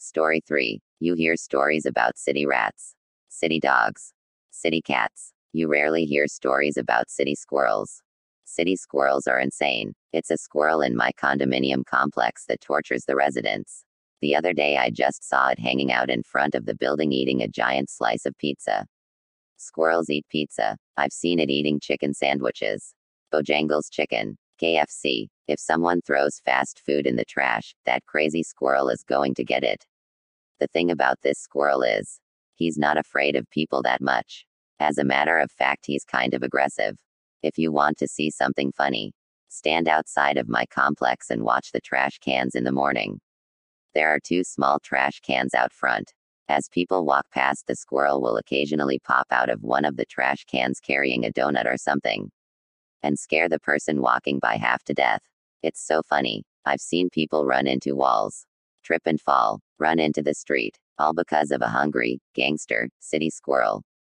Story 3. You hear stories about city rats, city dogs, city cats. You rarely hear stories about city squirrels. City squirrels are insane. It's a squirrel in my condominium complex that tortures the residents. The other day I just saw it hanging out in front of the building eating a giant slice of pizza. Squirrels eat pizza. I've seen it eating chicken sandwiches. Bojangles chicken. KFC. If someone throws fast food in the trash, that crazy squirrel is going to get it. The thing about this squirrel is, he's not afraid of people that much. As a matter of fact, he's kind of aggressive. If you want to see something funny, stand outside of my complex and watch the trash cans in the morning. There are two small trash cans out front. As people walk past, the squirrel will occasionally pop out of one of the trash cans carrying a donut or something and scare the person walking by half to death. It's so funny. I've seen people run into walls, trip and fall, run into the street, all because of a hungry, gangster, city squirrel.